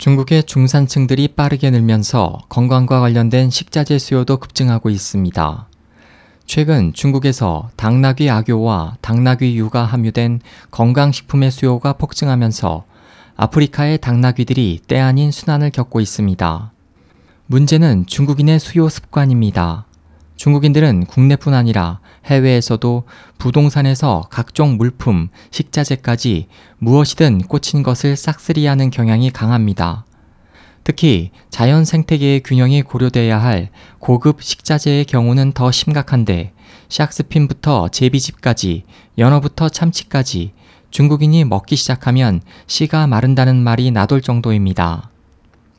중국의 중산층들이 빠르게 늘면서 건강과 관련된 식자재 수요도 급증하고 있습니다. 최근 중국에서 당나귀 악효와 당나귀 유가 함유된 건강식품의 수요가 폭증하면서 아프리카의 당나귀들이 때 아닌 순환을 겪고 있습니다. 문제는 중국인의 수요 습관입니다. 중국인들은 국내뿐 아니라 해외에서도 부동산에서 각종 물품, 식자재까지 무엇이든 꽂힌 것을 싹쓸이 하는 경향이 강합니다. 특히 자연 생태계의 균형이 고려돼야 할 고급 식자재의 경우는 더 심각한데 샥스핀부터 제비집까지 연어부터 참치까지 중국인이 먹기 시작하면 씨가 마른다는 말이 나돌 정도입니다.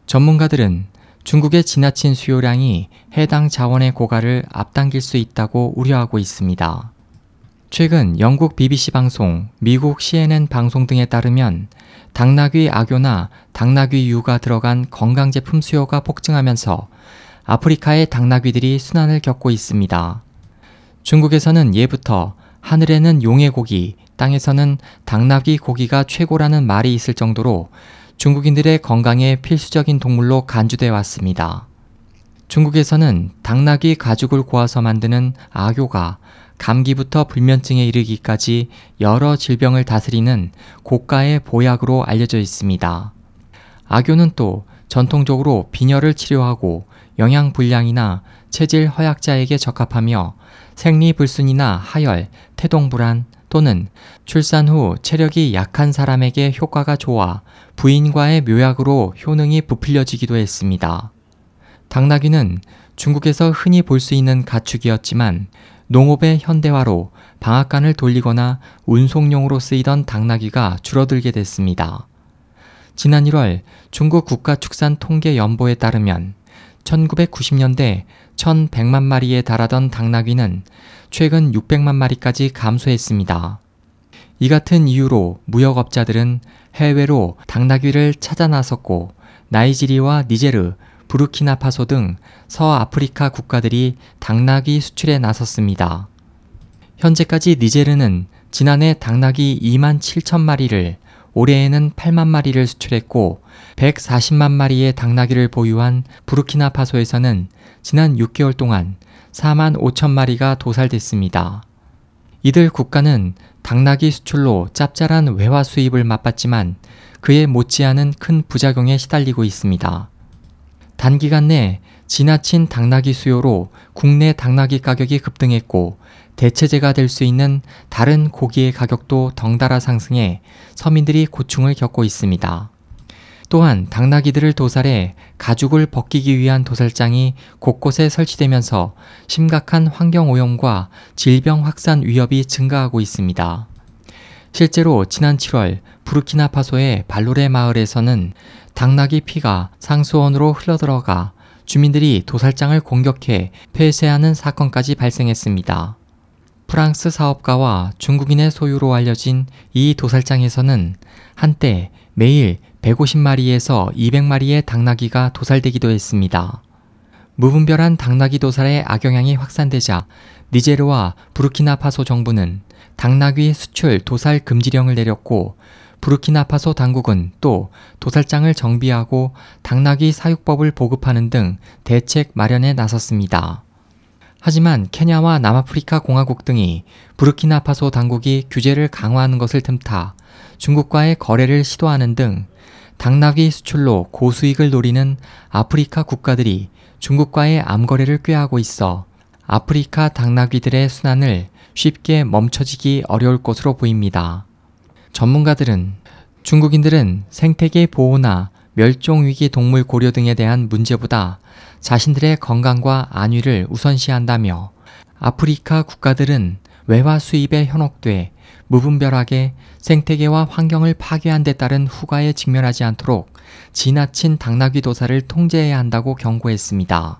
전문가들은 중국의 지나친 수요량이 해당 자원의 고갈을 앞당길 수 있다고 우려하고 있습니다. 최근 영국 BBC 방송, 미국 CNN 방송 등에 따르면 당나귀 악효나 당나귀 유가 들어간 건강제품 수요가 폭증하면서 아프리카의 당나귀들이 순환을 겪고 있습니다. 중국에서는 예부터 하늘에는 용의 고기, 땅에서는 당나귀 고기가 최고라는 말이 있을 정도로 중국인들의 건강에 필수적인 동물로 간주돼 왔습니다. 중국에서는 당나귀 가죽을 고아서 만드는 악효가 감기부터 불면증에 이르기까지 여러 질병을 다스리는 고가의 보약으로 알려져 있습니다. 악효는 또 전통적으로 빈혈을 치료하고 영양불량이나 체질 허약자에게 적합하며 생리불순이나 하열, 태동불안 또는 출산 후 체력이 약한 사람에게 효과가 좋아 부인과의 묘약으로 효능이 부풀려지기도 했습니다. 당나귀는 중국에서 흔히 볼 수 있는 가축이었지만 농업의 현대화로 방앗간을 돌리거나 운송용으로 쓰이던 당나귀가 줄어들게 됐습니다. 지난 1월 중국 국가축산통계연보에 따르면 1990년대 1100만 마리에 달하던 당나귀는 최근 600만 마리까지 감소했습니다. 이 같은 이유로 무역업자들은 해외로 당나귀를 찾아 나섰고 나이지리와 니제르, 부르키나파소 등 서아프리카 국가들이 당나귀 수출에 나섰습니다. 현재까지 니제르는 지난해 당나귀 2만 7천 마리를 올해에는 8만 마리를 수출했고 140만 마리의 당나귀를 보유한 부르키나파소에서는 지난 6개월 동안 4만 5천 마리가 도살됐습니다. 이들 국가는 당나귀 수출로 짭짤한 외화 수입을 맛봤지만 그에 못지않은 큰 부작용에 시달리고 있습니다. 단기간 내 지나친 당나귀 수요로 국내 당나귀 가격이 급등했고 대체제가 될 수 있는 다른 고기의 가격도 덩달아 상승해 서민들이 고충을 겪고 있습니다. 또한 당나귀들을 도살해 가죽을 벗기기 위한 도살장이 곳곳에 설치되면서 심각한 환경오염과 질병 확산 위협이 증가하고 있습니다. 실제로 지난 7월 부르키나파소의 발로레 마을에서는 당나귀 피가 상수원으로 흘러들어가 주민들이 도살장을 공격해 폐쇄하는 사건까지 발생했습니다. 프랑스 사업가와 중국인의 소유로 알려진 이 도살장에서는 한때 매일 150마리에서 200마리의 당나귀가 도살되기도 했습니다. 무분별한 당나귀 도살의 악영향이 확산되자 니제르와 부르키나파소 정부는 당나귀 수출 도살 금지령을 내렸고 부르키나파소 당국은 또 도살장을 정비하고 당나귀 사육법을 보급하는 등 대책 마련에 나섰습니다. 하지만 케냐와 남아프리카 공화국 등이 부르키나파소 당국이 규제를 강화하는 것을 틈타 중국과의 거래를 시도하는 등 당나귀 수출로 고수익을 노리는 아프리카 국가들이 중국과의 암거래를 꾀하고 있어 아프리카 당나귀들의 순환을 쉽게 멈춰지기 어려울 것으로 보입니다. 전문가들은 중국인들은 생태계 보호나 멸종위기 동물 고려 등에 대한 문제보다 자신들의 건강과 안위를 우선시한다며 아프리카 국가들은 외화 수입에 현혹돼 무분별하게 생태계와 환경을 파괴한 데 따른 후과에 직면하지 않도록 지나친 당나귀 도사를 통제해야 한다고 경고했습니다.